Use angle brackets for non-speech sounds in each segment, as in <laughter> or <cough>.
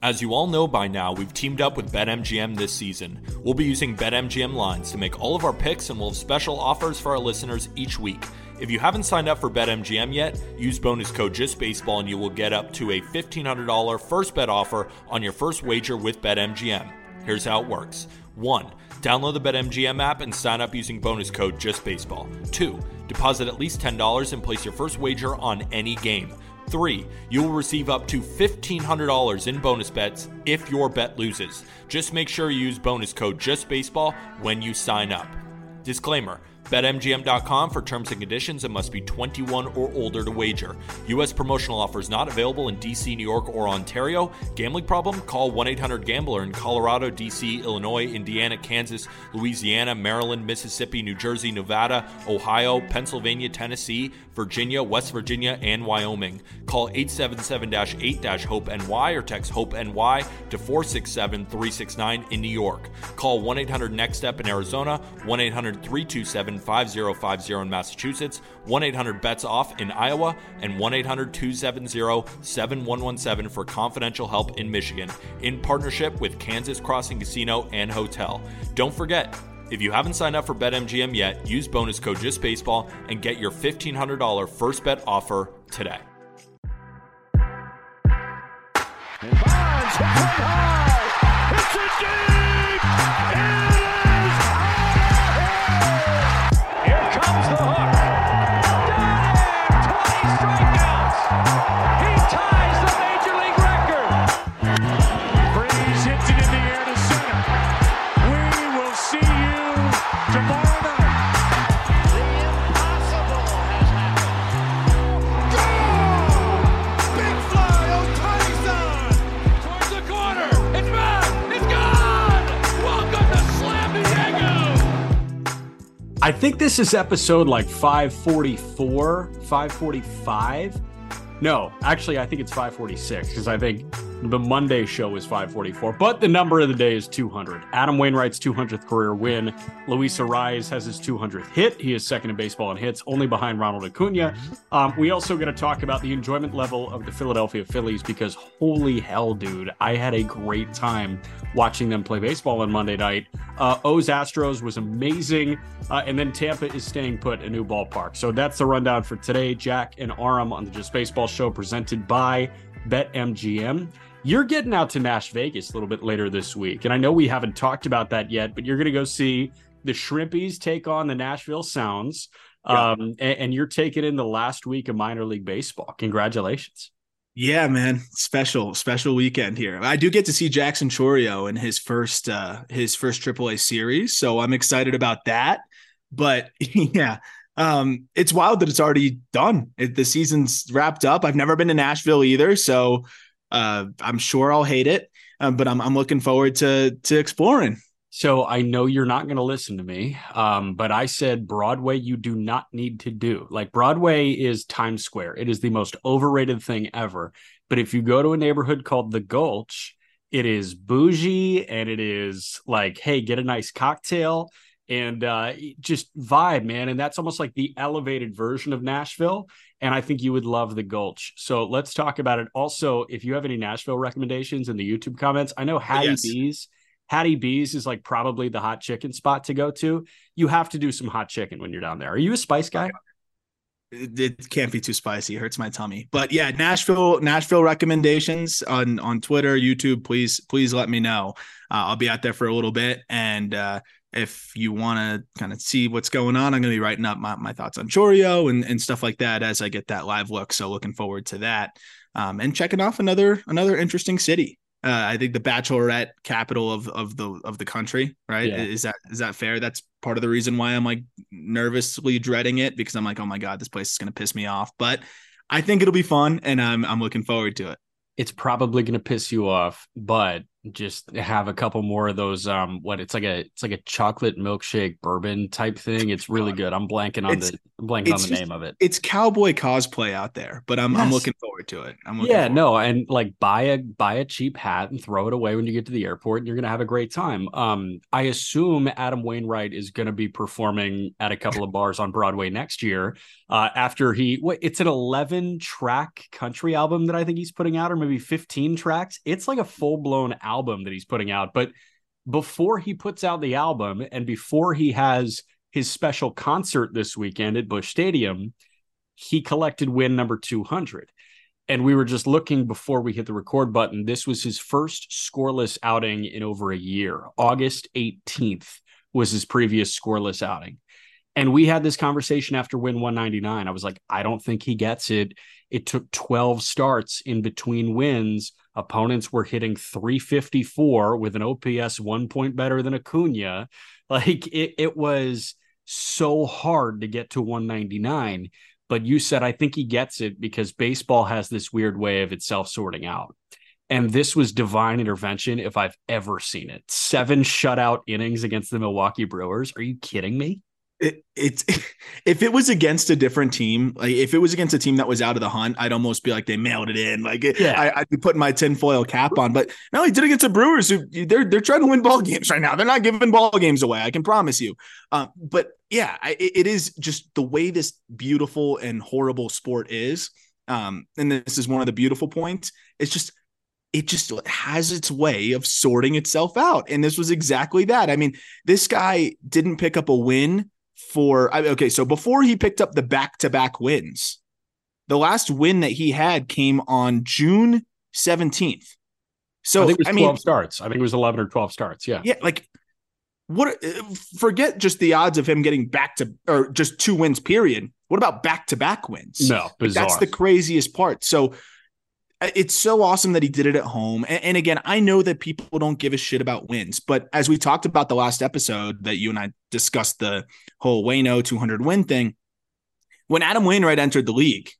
As you all know by now, we've teamed up with BetMGM this season. We'll be using BetMGM lines to make all of our picks and we'll have special offers for our listeners each week. If you haven't signed up for BetMGM yet, use bonus code JustBaseball and you will get up to a $1,500 first bet offer on your first wager with BetMGM. Here's how it works. 1. Download the BetMGM app and sign up using bonus code JustBaseball. 2. Deposit at least $10 and place your first wager on any game. Three, you will receive up to $1,500 in bonus bets if your bet loses. Just make sure you use bonus code JustBaseball when you sign up. Disclaimer BetMGM.com for terms and conditions and must be 21 or older to wager. U.S. promotional offers not available in D.C., New York, or Ontario. Gambling problem? Call 1 800 Gambler in Colorado, D.C., Illinois, Indiana, Kansas, Louisiana, Maryland, Mississippi, New Jersey, Nevada, Ohio, Pennsylvania, Tennessee, Virginia, West Virginia, and Wyoming. Call 877 8 HOPE NY or text HOPE NY to 467 369 in New York. Call 1 800 NEXT STEP in Arizona, 1 800 327 5050 in Massachusetts, 1 800 BETS OFF in Iowa, and 1 800 270 7117 for confidential help in Michigan, in partnership with Kansas Crossing Casino and Hotel. Don't forget, if you haven't signed up for BetMGM yet, use bonus code JustBaseball and get your $1,500 first bet offer today. And Bonds high. It's a deep. I think this is episode like 544, 545. No, actually, I think it's 546 because I think the Monday show is 544. But the number of the day is 200. Adam Wainwright's 200th career win. Luis Arraez has his 200th hit. He is second in baseball in hits, only behind Ronald Acuna. Um, we also going to talk about the enjoyment level of the Philadelphia Phillies because holy hell, dude, I had a great time watching them play baseball on Monday night. Uh, O's Astros was amazing. Uh, and then Tampa is staying put a new ballpark. So that's the rundown for today. Jack and Aram on the Just Baseball show presented by BetMGM. You're getting out to Nash Vegas a little bit later this week. And I know we haven't talked about that yet, but you're going to go see the Shrimpies take on the Nashville Sounds. Yeah. Um, and, and you're taking in the last week of minor league baseball. Congratulations. Yeah, man, special special weekend here. I do get to see Jackson Chourio in his first uh his first AAA series, so I'm excited about that. But <laughs> yeah, um it's wild that it's already done. It, the season's wrapped up. I've never been to Nashville either, so uh I'm sure I'll hate it. Um, but I'm I'm looking forward to to exploring. So I know you're not going to listen to me, um, but I said Broadway you do not need to do. Like Broadway is Times Square. It is the most overrated thing ever. But if you go to a neighborhood called the Gulch, it is bougie and it is like, hey, get a nice cocktail and uh, just vibe, man. And that's almost like the elevated version of Nashville. And I think you would love the Gulch. So let's talk about it. Also, if you have any Nashville recommendations in the YouTube comments, I know Hattie Yes. B's. Hattie B's is like probably the hot chicken spot to go to. You have to do some hot chicken when you're down there. Are you a spice guy? it, it can't be too spicy. It hurts my tummy. But yeah, Nashville, Nashville recommendations on on Twitter, YouTube. Please, please let me know. Uh, I'll be out there for a little bit, and uh, if you want to kind of see what's going on, I'm going to be writing up my, my thoughts on Chourio and and stuff like that as I get that live look. So looking forward to that, um, and checking off another another interesting city. Uh, I think the Bachelorette capital of of the of the country, right? Yeah. Is that is that fair? That's part of the reason why I'm like nervously dreading it because I'm like, oh my god, this place is gonna piss me off. But I think it'll be fun, and I'm I'm looking forward to it. it's probably going to piss you off, but just have a couple more of those um what it's like a it's like a chocolate milkshake bourbon type thing. It's really good. I'm blanking on It's- the I'm blanking on the just- name of it. It's cowboy cosplay out there, but I'm I'm looking forward to it. I'm Yeah, no, and like buy a buy a cheap hat and throw it away when you get to the airport, and you're gonna have a great time. Um, I assume Adam Wainwright is gonna be performing at a couple of bars on Broadway next year. Uh, after he, what? It's an 11 track country album that I think he's putting out, or maybe 15 tracks. It's like a full blown album that he's putting out. But before he puts out the album, and before he has his special concert this weekend at Busch Stadium, he collected win number 200 and we were just looking before we hit the record button. This was his first scoreless outing in over a year. August 18th was his previous scoreless outing. And we had this conversation after win 199. I was like, I don't think he gets it. It took 12 starts in between wins. Opponents were hitting 354 with an OPS one point better than Acuna. <laughs> Like it, it was so hard to get to 199 but you said I think he gets it because baseball has this weird way of itself sorting out. And this was divine intervention if I've ever seen it. Seven shutout innings against the Milwaukee Brewers. Are you kidding me? It, it's <laughs> if it was against a different team, like if it was against a team that was out of the hunt, I'd almost be like they mailed it in. Like Yeah. I, I'd be putting my tinfoil cap on. But no, he did it against the Brewers. Who they're they're trying to win ball games right now. They're not giving ball games away. I can promise you. Uh, but yeah, I, it it is just the way this beautiful and horrible sport is. Um, and this is one of the beautiful points. It's just it just has its way of sorting itself out. And this was exactly that. I mean, this guy didn't pick up a win for I- okay, so before he picked up the back-to-back wins, the last win that he had came on June 17th. So I think it was I 12 mean, starts. I think it was 11 or 12 starts. Yeah. yeah, like what uh, forget just the odds of him getting back to or just two wins period. What about back-to-back wins? No, bizarre. that's the craziest part. So it's so awesome that he did it at home. And, and again, I know that people don't give a shit about wins, but as we talked about the last episode that you and I discussed the whole Waino 200 win thing, when Adam Wainwright entered the league,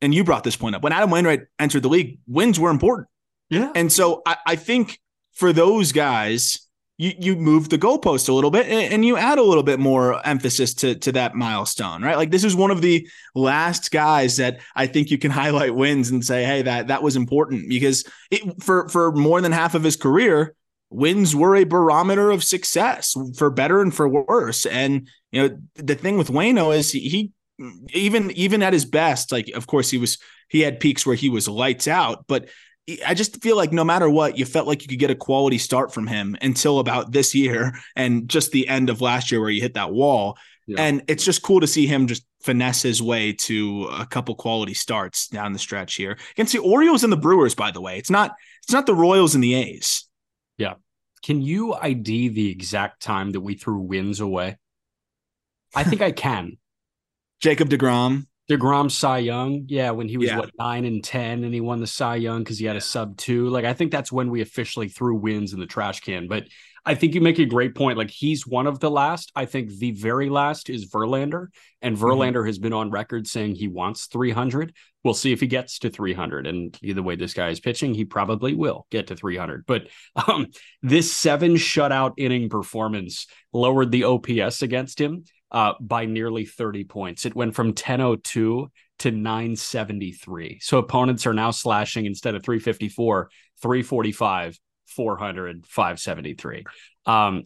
and you brought this point up, when Adam Wainwright entered the league, wins were important. yeah. And so I, I think for those guys, you you move the goalpost a little bit and, you add a little bit more emphasis to to that milestone, right? Like this is one of the last guys that I think you can <laughs> highlight wins and say, hey, that that was important because it for for more than half of his career, wins were a barometer of success for better and for worse. And you know the thing with Waino is he, he even even at his best, like of course he was he had peaks where he was lights out, but I just feel like no matter what, you felt like you could get a quality start from him until about this year and just the end of last year where you hit that wall. Yeah. And it's just cool to see him just finesse his way to a couple quality starts down the stretch here against the Orioles and the Brewers. By the way, it's not it's not the Royals and the A's. Yeah. Can you ID the exact time that we threw wins away? I think I can. <laughs> Jacob Degrom. DeGrom Cy Young, yeah, when he was Yeah. what nine and ten, and he won the Cy Young because he had a sub two. Like I think that's when we officially threw wins in the trash can. But I think you make a great point. Like he's one of the last. I think the very last is Verlander, and Verlander has been on record saying he wants three hundred. We'll see if he gets to three hundred. And the way this guy is pitching, he probably will get to three hundred. But um, this seven shutout inning performance lowered the OPS against him uh, by nearly 30 points. It went from 1002 to 973. So opponents are now slashing instead of 354, 345, 400, 573. Um,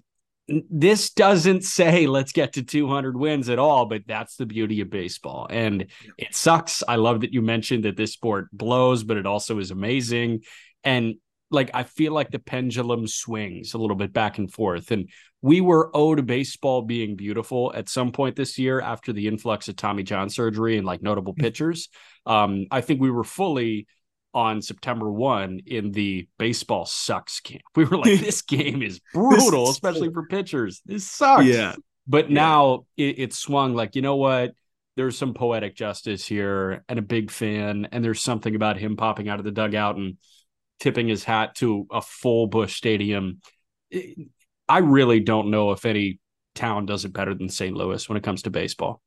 this doesn't say let's get to 200 wins at all, but that's the beauty of baseball. And it sucks. I love that you mentioned that this sport blows, but it also is amazing. And like, I feel like the pendulum swings a little bit back and forth. And we were owed baseball being beautiful at some point this year after the influx of Tommy John surgery and like notable pitchers. Um, I think we were fully on September 1 in the baseball sucks camp. <laughs> We were like, this <laughs> game is brutal, especially for pitchers. This sucks. Yeah. But Yeah. now it, it swung like, you know what? There's some poetic justice here and a big fan. And there's something about him popping out of the dugout and tipping his hat to a full Busch Stadium. I really don't know if any town does it better than St. Louis when it comes to baseball.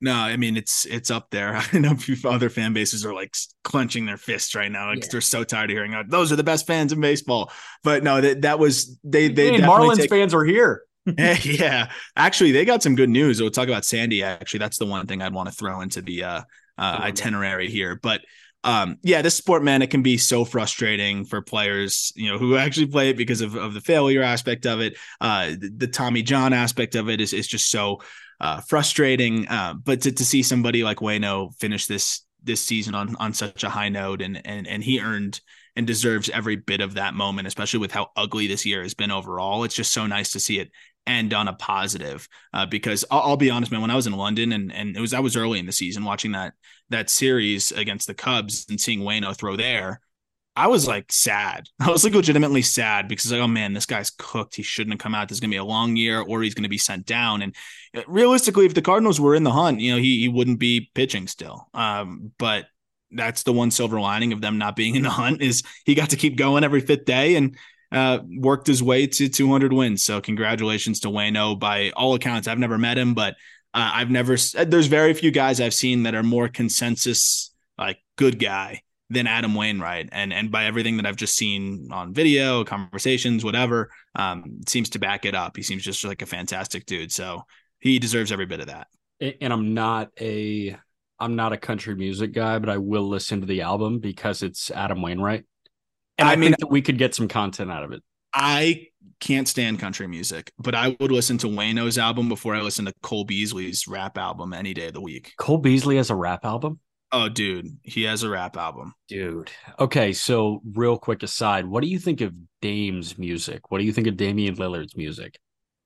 No, I mean it's it's up there. <laughs> I know a few other fan bases are like clenching their fists right now because Yeah. they're so tired of hearing oh, those are the best fans in baseball. But no, that that was they they Hey, Marlins take- fans are here. <laughs> yeah, actually, they got some good news. We'll talk about Sandy. Actually, that's the one thing I'd want to throw into the uh, uh, itinerary here. But um, yeah, this sport, man, it can be so frustrating for players, you know, who actually play it because of, of the failure aspect of it. Uh, the, the Tommy John aspect of it is is just so uh, frustrating. Uh, but to, to see somebody like Waino finish this this season on on such a high note, and and and he earned and deserves every bit of that moment, especially with how ugly this year has been overall. It's just so nice to see it end on a positive. Uh, because I'll, I'll be honest, man, when I was in London and and it was I was early in the season watching that that series against the Cubs and seeing Waino throw there. I was like sad. <laughs> I was like legitimately sad because like, oh man, this guy's cooked. He shouldn't have come out. This is gonna be a long year, or he's gonna be sent down. And uh, realistically, if the Cardinals were in the hunt, you know, he he wouldn't be pitching still. Um, but that's the one silver lining of them not being in the hunt is he got to keep going every fifth day and uh, worked his way to 200 wins. So congratulations to Waino. By all accounts, I've never met him, but uh, I've never. There's very few guys I've seen that are more consensus like good guy than Adam Wainwright, and and by everything that I've just seen on video, conversations, whatever, um, seems to back it up. He seems just like a fantastic dude. So he deserves every bit of that. and I'm not a I'm not a country music guy, but I will listen to the album because it's Adam Wainwright. And I, I mean- think that we could get some content out of it. I can't stand country music, but I would listen to Waino's album before I listen to Cole Beasley's rap album any day of the week. Cole Beasley has a rap album. Oh, dude, he has a rap album. Dude. Okay, so real quick aside, what do you think of Dame's music? What do you think of Damian Lillard's music?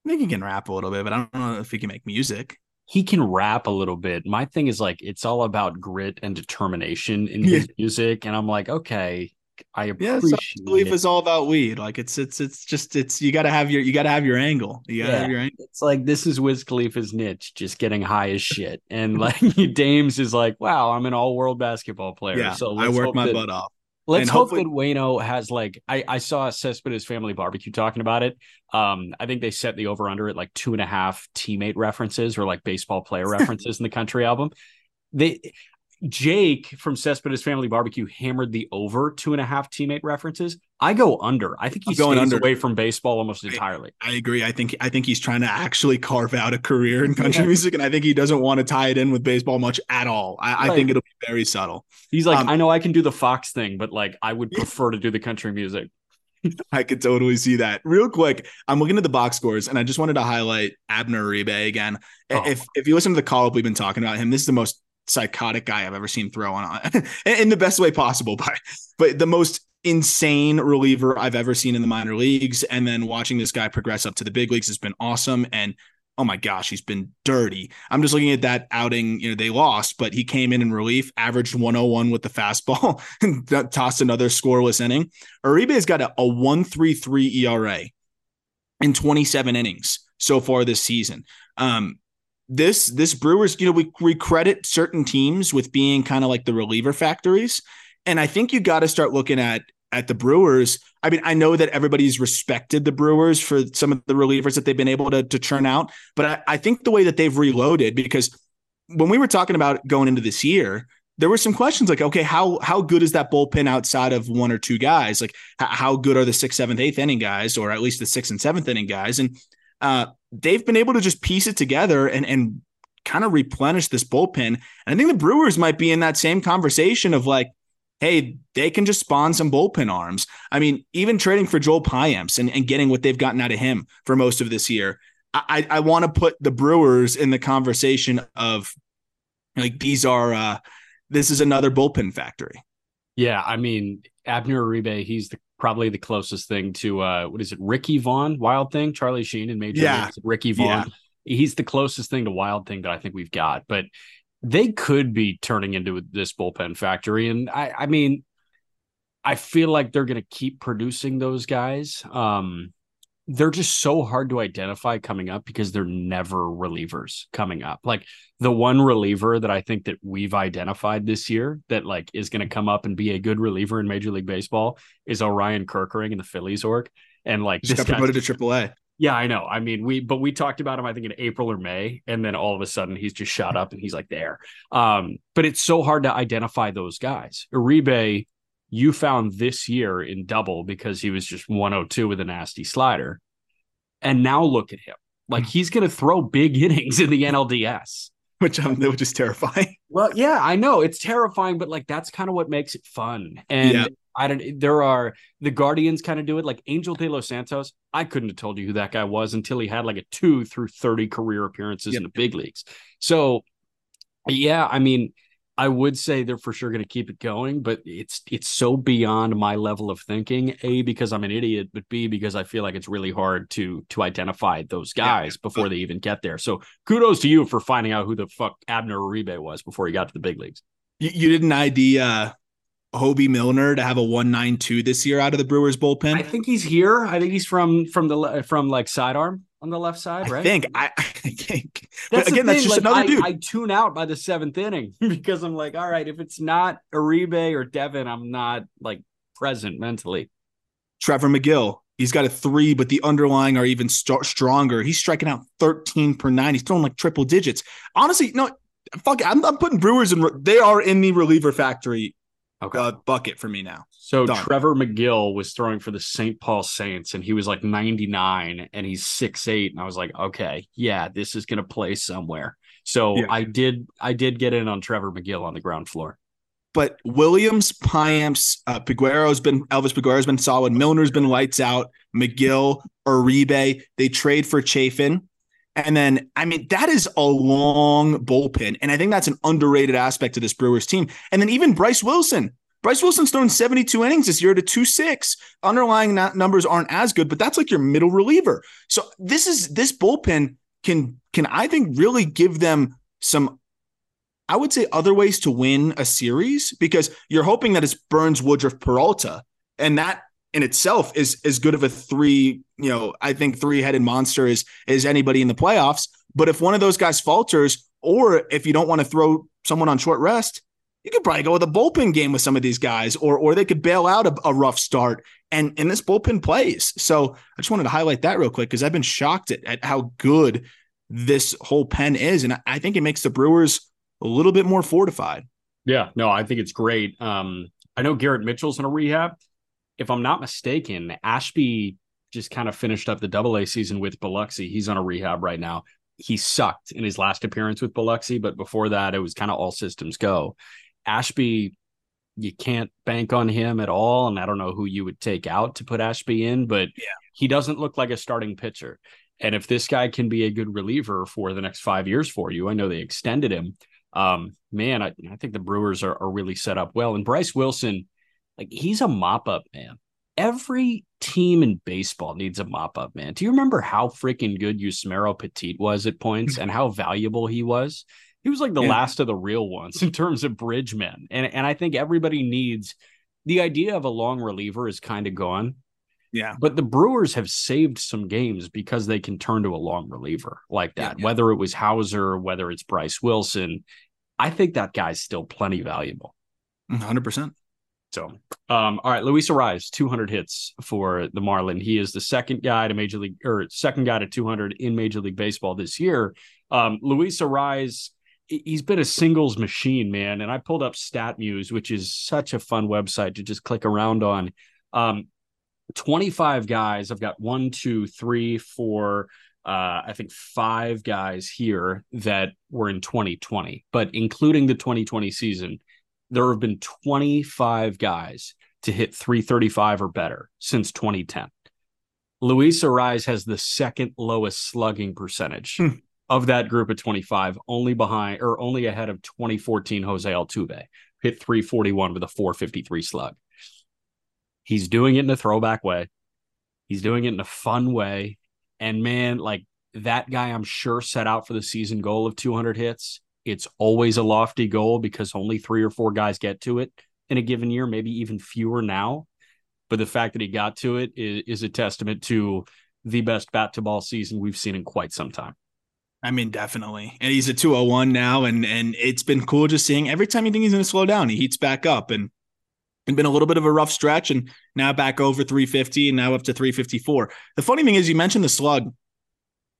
I think he can rap a little bit, but I don't know if he can make music. He can rap a little bit. My thing is like it's all about grit and determination in his music, and I'm like, okay, I Yeah, appreciate so belief it. is all about weed. Like it's it's it's just it's you got to have your you got to have your angle. You got to Yeah. have your angle. It's like this is Wiz Khalifa's niche, just getting high as shit. And <laughs> like Dames is like, wow, I'm an all world basketball player. Yeah, so I work my that- butt off. Let's And hope hopefully- that Waino has like I, I saw Cespedes Family Barbecue talking about it. Um, I think they set the over under at like two and a half teammate references or like baseball player <laughs> references in the country album. They Jake from Cespedes Family Barbecue hammered the over two and a half teammate references. I go under. I think he's going under. away from baseball almost entirely. I agree. I think I think he's trying to actually carve out a career in country music, and I think he doesn't want to tie it in with baseball much at all. I, I think it'll be very subtle. He's like, Um, I know I can do the Fox thing, but like I would prefer to do the country music. <laughs> I could totally see that. Real quick, I'm looking at the box scores, and I just wanted to highlight Abner Uribe again. Oh. If if you listen to the call up we've been talking about him, this is the most psychotic guy I've ever seen throw on <laughs> in the best way possible. But but the most insane reliever I've ever seen in the minor leagues, and then watching this guy progress up to the big leagues has been awesome. And oh my gosh, he's been dirty. I'm just looking at that outing. You know they lost, but he came in in relief, averaged 101 with the fastball, <laughs> and tossed another scoreless inning. Uribe's got a, a 133 ERA in 27 innings so far this season. Um, this this Brewers, you know, we we credit certain teams with being kind of like the reliever factories, and I think you got to start looking at at the Brewers. I mean, I know that everybody's respected the Brewers for some of the relievers that they've been able to to churn out, but I, I think the way that they've reloaded because when we were talking about going into this year, there were some questions like, okay, how how good is that bullpen outside of one or two guys? Like, h- how good are the sixth, seventh, eighth inning guys, or at least the sixth and seventh inning guys? And uh, they've been able to just piece it together and and kind of replenish this bullpen. And I think the Brewers might be in that same conversation of like, hey, they can just spawn some bullpen arms. I mean, even trading for Joel Payamps and, and getting what they've gotten out of him for most of this year. I, I want to put the Brewers in the conversation of like these are uh this is another bullpen factory. Yeah, I mean Abner Uribe, he's the probably the closest thing to uh what is it, Ricky Vaughn, Wild Thing, Charlie Sheen and Major Yeah. Ricky Vaughn. Yeah. He's the closest thing to Wild Thing that I think we've got, but they could be turning into this bullpen factory, and I, I mean, I feel like they're going to keep producing those guys. Um, they're just so hard to identify coming up because they're never relievers coming up. Like the one reliever that I think that we've identified this year that like is going to come up and be a good reliever in Major League Baseball is Orion Kerkering in the Phillies org. And like Just this got promoted to AAA. Yeah, I know. I mean, we but we talked about him, I think, in April or May, and then all of a sudden he's just shot up and he's like there. Um, but it's so hard to identify those guys. Uribe, you found this year in double because he was just 102 with a nasty slider. And now look at him. Like he's gonna throw big <laughs> innings in the NLDS. which um, which is terrifying. <laughs> Well, yeah, I know it's terrifying, but like that's kind of what makes it fun. And Yeah. I don't. There are the Guardians kind of do it. Like Enyel De Los Santos, I couldn't have told you who that guy was until he had like a two through thirty career appearances Yep. in the big leagues. So, yeah, I mean, I would say they're for sure going to keep it going, but it's it's so beyond my level of thinking. A because I'm an idiot, but B because I feel like it's really hard to to identify those Yeah. guys before they even get there. So kudos to you for finding out who the fuck Abner Uribe was before he got to the big leagues. You, you didn't ID uh, Hobie Milner to have a one nine two this year out of the Brewers bullpen. I think he's here. I think he's from from the from like sidearm on the left side, right? <laughs> I think I, I think. That's again, that's just like, another I, dude. I tune out by the seventh inning <laughs> because I'm like, all right, if it's not Uribe or Devin, I'm not like present mentally. Trevor Megill. He's got a three, but the underlying are even st- stronger. He's striking out 13 per nine. He's throwing like triple digits. Honestly, no, fuck it. I'm, I'm putting Brewers in. They are in the reliever factory Okay. uh, bucket for me now. so done. Trevor Megill was throwing for the St. Paul Saints, and he was like 99, and he's six eight, and I was like, okay, yeah, this is gonna play somewhere. So Yeah. I did, I did get in on Trevor Megill on the ground floor. But Williams, Payamps, uh, Peguero's been Elvis Peguero's been solid. Milner's been lights out. Megill, Uribe, they trade for Chafin. And then, I mean, that is a long bullpen. And I think that's an underrated aspect of this Brewers team. And then even Bryce Wilson. Bryce Wilson's thrown 72 innings this year to 2 6. Underlying numbers aren't as good, but that's like your middle reliever. So this is this bullpen can can I think really give them some I would say other ways to win a series because you're hoping that it's Burnes, Woodruff, Peralta, and that in itself is as good of a three. You know, I think three headed monster is is anybody in the playoffs. But if one of those guys falters, or if you don't want to throw someone on short rest, you could probably go with a bullpen game with some of these guys, or or they could bail out a, a rough start. And and this bullpen plays. So I just wanted to highlight that real quick because I've been shocked at, at how good this whole pen is, and I- I think it makes the Brewers a little bit more fortified. Yeah, no, I think it's great. Um, I know Garrett Mitchell's in a rehab. If I'm not mistaken, Ashby just kind of finished up the double A season with Biloxi. He's on a rehab right now. He sucked in his last appearance with Biloxi, but before that, it was kind of all systems go. Ashby, you can't bank on him at all. And I don't know who you would take out to put Ashby in, but Yeah. he doesn't look like a starting pitcher. And if this guy can be a good reliever for the next five years for you, I know they extended him um, man, I, I think the Brewers are, are really set up well. And Bryce Wilson, like he's a mop up man. Every team in baseball needs a mop up man. Do you remember how freaking good Yusmeiro Petit was at points and how valuable he was? He was like the Yeah. last of the real ones <laughs> in terms of bridge men. And and I think everybody needs the idea of a long reliever is kind of gone. Yeah. But the Brewers have saved some games because they can turn to a long reliever like that. Yeah. Whether it was Houser, whether it's Bryce Wilson, I think that guy's still plenty valuable. 100%. So, um, all right, Luis Arraez, 200 hits for the Marlin. He is the second guy to Major League or second guy to 200 in Major League Baseball this year. Um, Luis Arraez, he- he's been a singles machine, man. And I pulled up StatMuse, which is such a fun website to just click around on. Um, 25 guys. I've got one, two, three, four, uh, I think five guys here that were in 2020, but including the 2020 season, there have been 25 guys to hit 335 or better since 2010. Luis Arraez has the second lowest slugging percentage Hmm. of that group of 25, only behind or only ahead of 2014 Jose Altuve, hit 341 with a 453 slug. He's doing it in a throwback way. He's doing it in a fun way. And man, like that guy, I'm sure set out for the season goal of 200 hits. It's always a lofty goal because only three or four guys get to it in a given year, maybe even fewer now. But the fact that he got to it is, is a testament to the best bat to ball season we've seen in quite some time. I mean, definitely. And he's a 201 now. And and it's been cool just seeing every time you think he's going to slow down, he heats back up. And It's been a little bit of a rough stretch and now back over 350 and now up to 354. The funny thing is, you mentioned the slug.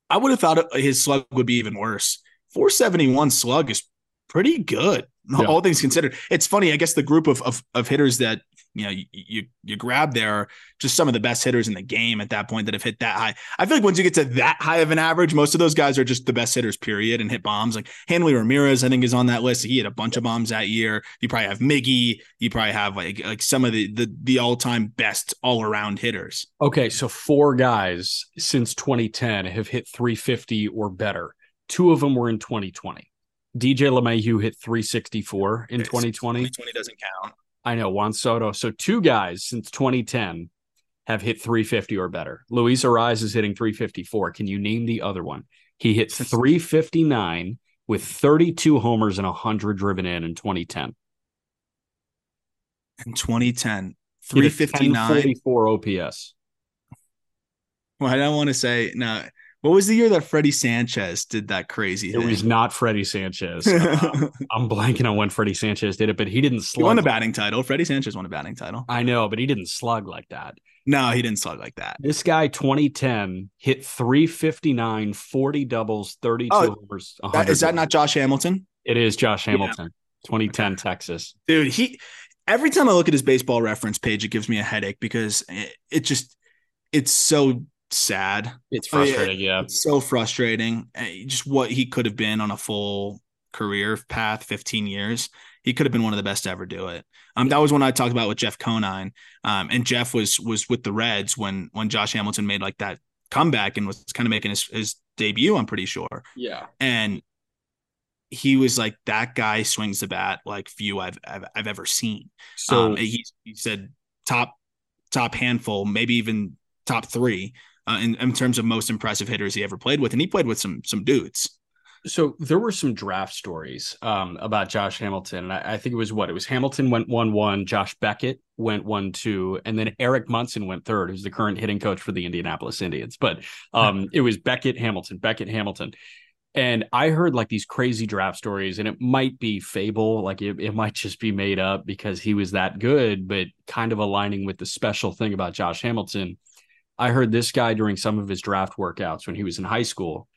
I would have thought his slug would be even worse. 471 slug is pretty good, <laughs> Yeah. all things considered. It's funny, I guess the group of, of, of hitters that you know you, you you grab there are just some of the best hitters in the game at that point that have hit that high. I feel like once you get to that high of an average, most of those guys are just the best hitters, period, and hit bombs. Like Hanley Ramirez, I think, is on that list. He hit a bunch of bombs that year. You probably have Miggy. You probably have like like some of the the, the all time best all around hitters. Okay, so four guys since 2010 have hit 350 or better. Two of them were in 2020. DJ LeMahieu hit 364 in 2020. 2020 doesn't count. I know Juan Soto. So two guys since 2010 have hit 350 or better. Luis Arraez is hitting 354. Can you name the other one? He hit <laughs> 359 with 32 homers and 100 driven in in 2010. In 2010, He had 359. 1044 OPS. Well, I don't want to say no. What was the year that Freddy Sanchez did that crazy It thing? was not Freddy Sanchez. Um, <laughs> I'm blanking on when Freddy Sanchez did it, but he didn't slug. won a batting title. Freddy Sanchez won a batting title. I know, but he didn't slug like that. No, he didn't slug like that. This guy, 2010, hit 359, 40 doubles, 32 Oh, homers. That, 100 is that not Josh Hamilton? It is Josh Hamilton, 2010 Texas. Dude, he every time I look at his baseball reference page, it gives me a headache because it, it just it's so sad. It's Oh, frustrating, yeah. It's so frustrating. Uh, Just what he could have been on a full career path, 15 years. He could have been one of the best to ever do it. Um, that was when I talked about with Jeff Conine. Um, and Jeff was was with the Reds when when Josh Hamilton made like that comeback and was kind of making his, his debut, I'm pretty sure. Yeah. And he was like, that guy swings the bat like few I've I've, I've ever seen. So um, he, he said top top handful, maybe even top three uh, in, in terms of most impressive hitters he ever played with, and he played with some some dudes. so there were some draft stories um, about Josh Hamilton. And I, I think it was what? It was Hamilton went 1 1, Josh Beckett went 1 2, and then Eric Munson went third, who's the current hitting coach for the Indianapolis Indians. But um, <laughs> it was Beckett, Hamilton, Beckett, Hamilton. And I heard like these crazy draft stories, and it might be fable, like it, it might just be made up because he was that good, but kind of aligning with the special thing about Josh Hamilton. I heard this guy during some of his draft workouts when he was in high school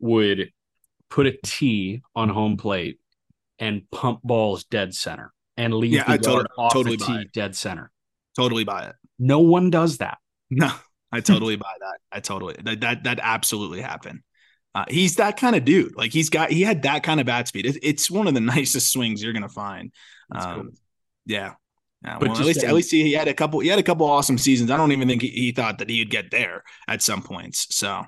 would put a tee on home plate and pump balls dead center and leave Yeah, the I totally- off totally the tee it. dead center. Totally buy it. No one does that. No, I totally buy that. I totally that that that absolutely happened. Uh, he's that kind of dude. Like he's got he had that kind of bat speed. It, it's one of the <laughs> nicest swings you're gonna find. Um, cool. Yeah. Yeah, But well, at least saying- at least he had a couple he had a couple awesome seasons. I don't even think he, he thought that he'd get there at some points. So uh,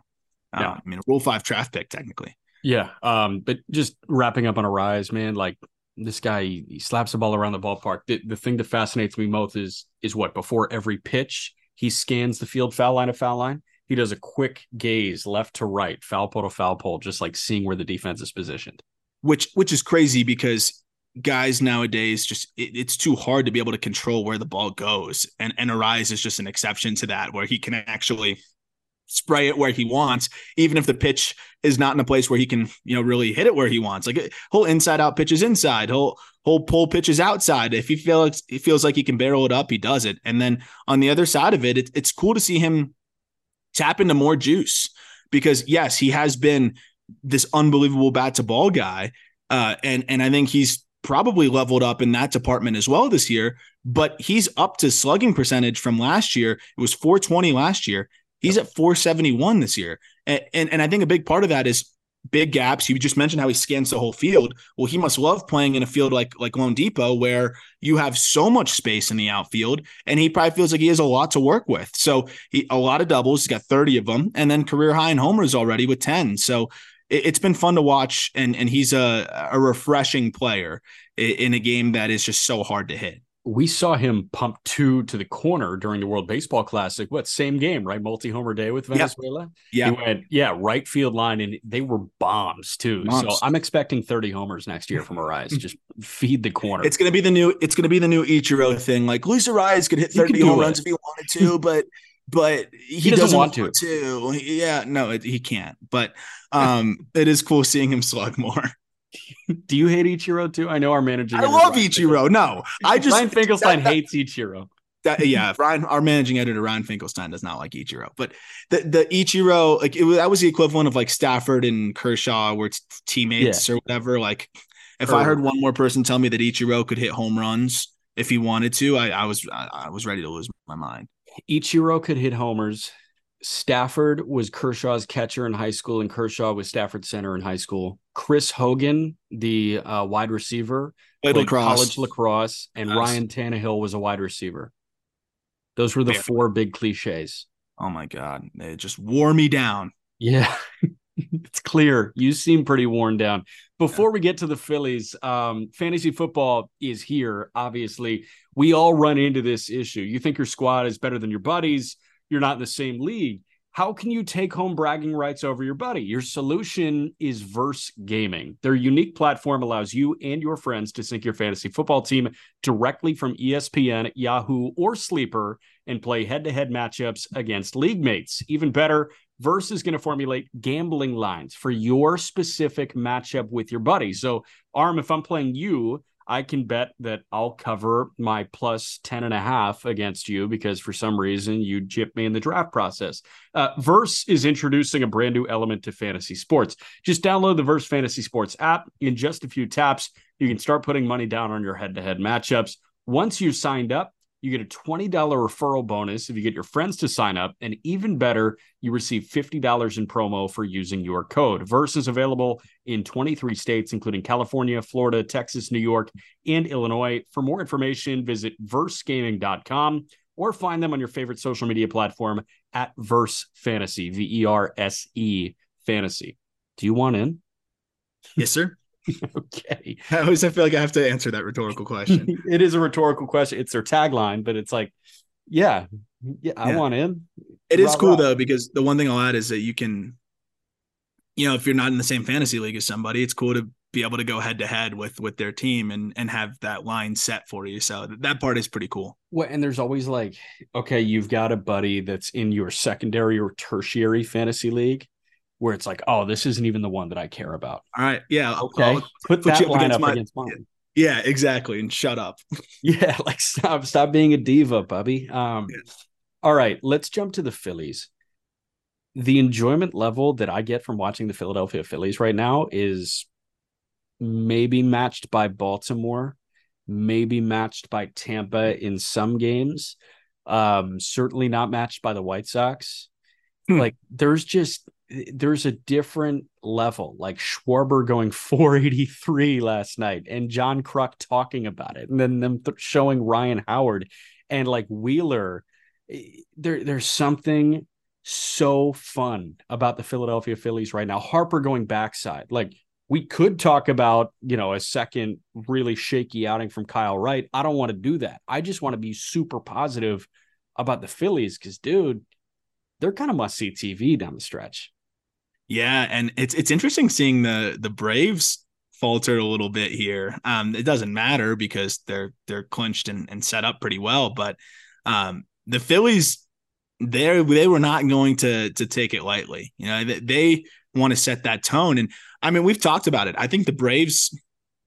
Yeah. I mean rule five draft pick technically. Yeah. Um, but just wrapping up on Arraez, man, like this guy, he, he slaps the ball around the ballpark. The, the thing that fascinates me most is is what before every pitch, he scans the field foul line to foul line. He does a quick gaze left to right, foul pole to foul pole, just like seeing where the defense is positioned. which which is crazy because guys nowadays just it, it's too hard to be able to control where the ball goes. And and Arraez is just an exception to that where he can actually spray it where he wants even if the pitch is not in a place where he can you know really hit it where he wants. Like he'll inside out pitches inside. He'll he'll pull pitches outside. If he feels he feels like he can barrel it up he does it. And then on the other side of it, it it's cool to see him tap into more juice because yes he has been this unbelievable bat to ball guy uh, and and I think he's probably leveled up in that department as well this year. But he's up to slugging percentage from last year. It was 420 last year. He's at 471 this year, and, and and I think a big part of that is big gaps. You just mentioned how he scans the whole field. Well, he must love playing in a field like like loanDepot where you have so much space in the outfield, and he probably feels like he has a lot to work with. So he a lot of doubles. He's got 30 of them, and then career high in homers already with 10. So it, it's been fun to watch, and and he's a a refreshing player in a game that is just so hard to hit. We saw him pump two to the corner during the World Baseball Classic. What same game, right? Multi homer day with Venezuela. Yeah, He went, yeah, right field line, and they were bombs too. Bombs. So I'm expecting 30 homers next year from Arraez. <laughs> Just feed the corner. it's gonna be the new it's gonna be the new Ichiro thing. Like Luis Arraez could hit 30 home it. runs if he wanted to, but but he, doesn't doesn't, want want, to. Yeah, no, it, he can't. But um, <laughs> it is cool seeing him slug more. <laughs> Do you hate Ichiro too? I know our manager. I love Ichiro. No, I just Ryan Finkelstein that- hates Ichiro. that, yeah, <laughs> Ryan, our managing editor Ryan Finkelstein does not like Ichiro, but the the Ichiro like it was, that was the equivalent of like Stafford and Kershaw, were it's teammates or whatever. Like if I heard one more person tell me that Ichiro could hit home runs if he wanted to, I, I was I, I was ready to lose my mind. Ichiro could hit homers. Stafford was Kershaw's catcher in high school, and Kershaw was Stafford's center in high school. Chris Hogan, the uh, wide receiver, Played lacrosse. college lacrosse, and. Ryan Tannehill was a wide receiver. Those were the Yeah. four big cliches. Oh my god, it just wore me down. Yeah, <laughs> it's clear. You seem pretty worn down. Before we get to the Phillies, um, fantasy football is here. Obviously, we all run into this issue. You think your squad is better than your buddies, you're not in the same league. How can you take home bragging rights over your buddy? Your solution is Verse Gaming. Their unique platform allows you and your friends to sync your fantasy football team directly from ESPN, Yahoo, or Sleeper and play head to head matchups against league mates. Even better, Verse is going to formulate gambling lines for your specific matchup with your buddy. So, Aram, if I'm playing you, I can bet that I'll cover my plus 10 and a half against you because for some reason you gypped me in the draft process. Uh, Verse is introducing a brand new element to fantasy sports. Just download the Verse Fantasy Sports app. In just a few taps, you can start putting money down on your head to head matchups. Once you've signed up, you get a $20 referral bonus if you get your friends to sign up. And even better, you receive $50 in promo for using your code. Verse is available in 23 states, including California, Florida, Texas, New York, and Illinois. For more information, visit versegaming.com or find them on your favorite social media platform at Verse Fantasy, V E R S E Fantasy. Do you want in? Yes, sir. <laughs> Okay. I always I feel like I have to answer that rhetorical question. <laughs> it is a rhetorical question. It's their tagline, but it's like, yeah, yeah, I Yeah. want in. It is Rah, cool rah. though because the one thing I'll add is that you can, you know, if you're not in the same fantasy league as somebody, it's cool to be able to go head to head with with their team and and have that line set for you. So that part is pretty cool. Well, and there's always like, okay, you've got a buddy that's in your secondary or tertiary fantasy league where it's like, oh, this isn't even the one that I care about. All right, yeah, Okay. I'll- Put put that line against up my- against mine. yeah, exactly. And shut up. <laughs> Yeah, like stop, stop being a diva, Bubby. Um, Yeah. all right, let's jump to the Phillies. The enjoyment level that I get from watching the Philadelphia Phillies right now is maybe matched by Baltimore, maybe matched by Tampa in some games. Um, certainly not matched by the White Sox. Hmm. Like there's just there's a different level. Like Schwarber going <laughs> 483 last night, and John Kruk talking about it, and then them th- showing Ryan Howard and like Wheeler. Eh, There, there's something so fun about the Philadelphia Phillies right now. Harper going backside, like we could talk about, you know, a second really shaky outing from Kyle Wright. I don't want to do that. I just want to be super positive about the Phillies because, dude, they're kind of must see TV down the stretch. Yeah, and it's it's interesting seeing the the Braves falter a little bit here. Um, it doesn't matter because they're they're clinched and, and set up pretty well, but um, the Phillies they they were not going to to take it lightly. You know, they, they want to set that tone, and I mean we've talked about it. I think the Braves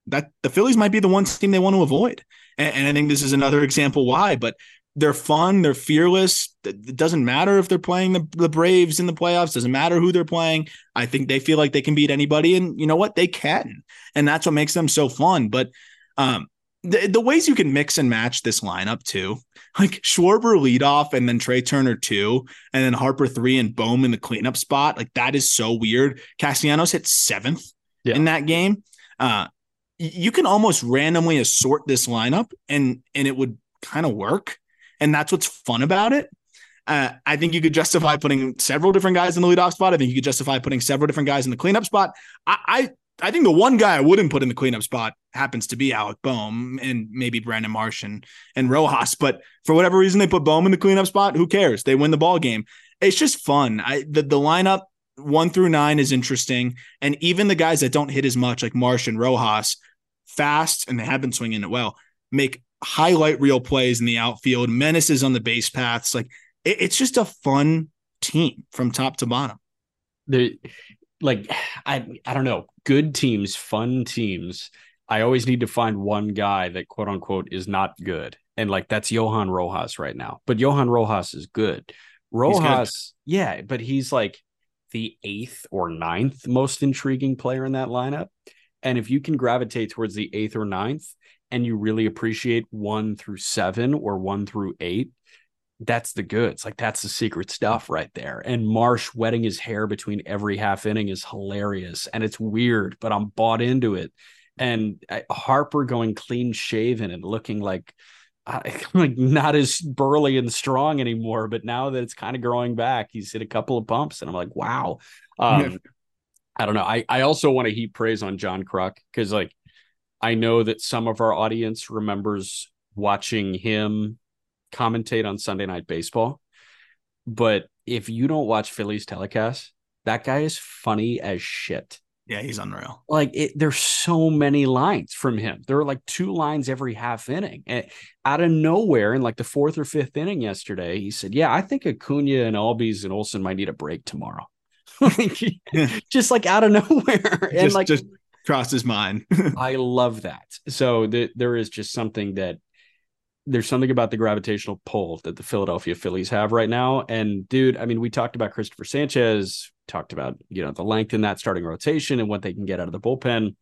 that the Phillies might be the one team they want to avoid, and, and I think this is another example why. But they're fun, they're fearless. It doesn't matter if they're playing the, the Braves in the playoffs. Doesn't matter who they're playing. I think they feel like they can beat anybody, and you know what? They can, and that's what makes them so fun. But um, the, the ways you can mix and match this lineup too, like Schwarber lead off, and then Trea Turner two, and then Harper three, and Bohm in the cleanup spot. Like that is so weird. Castellanos hit seventh Yeah. in that game. Uh, you can almost randomly assort this lineup, and and it would kind of work, and that's what's fun about it. Uh, I think you could justify putting several different guys in the leadoff spot. I think you could justify putting several different guys in the cleanup spot. I, I, I think the one guy I wouldn't put in the cleanup spot happens to be Alec Bohm and maybe Brandon Marsh and, and Rojas. But for whatever reason, they put Bohm in the cleanup spot. Who cares? They win the ball game. It's just fun. I the, the lineup one through nine is interesting, and even the guys that don't hit as much, like Marsh and Rojas, fast and they have been swinging it well, make highlight reel plays in the outfield, menaces on the base paths. Like it, it's just a fun team from top to bottom. The like I I don't know, good teams, fun teams. I always need to find one guy that quote unquote is not good. And like that's Johan Rojas right now. But Johan Rojas is good. Rojas, good. yeah, but he's like the eighth or ninth most intriguing player in that lineup. And if you can gravitate towards the eighth or ninth and you really appreciate one through seven or one through eight, that's the goods. Like that's the secret stuff right there. And Marsh wetting his hair between every half inning is hilarious. And it's weird, but I'm bought into it. And uh, Harper going clean shaven and looking like <laughs> like not as burly and strong anymore. But now that it's kind of growing back, he's hit a couple of bumps, and I'm like, wow. Um. I don't know. I I also want to heap praise on John Kruk because like I know that some of our audience remembers watching him commentate on Sunday Night Baseball. But if you don't watch Phillies telecast, that guy is funny as shit. Yeah, he's unreal. Like it, there's so many lines from him. There are like two lines every half inning. And out of nowhere, in like the fourth or fifth inning yesterday, he said, "Yeah, I think Acuna and Albies and Olson might need a break tomorrow." <laughs> <laughs> just like out of nowhere, and just, like just crossed his mind. <laughs> I love that. So the, there is just something that there's something about the gravitational pull that the Philadelphia Phillies have right now. And dude, I mean, we talked about Christopher Sanchez, talked about, you know, the length in that starting rotation and what they can get out of the bullpen.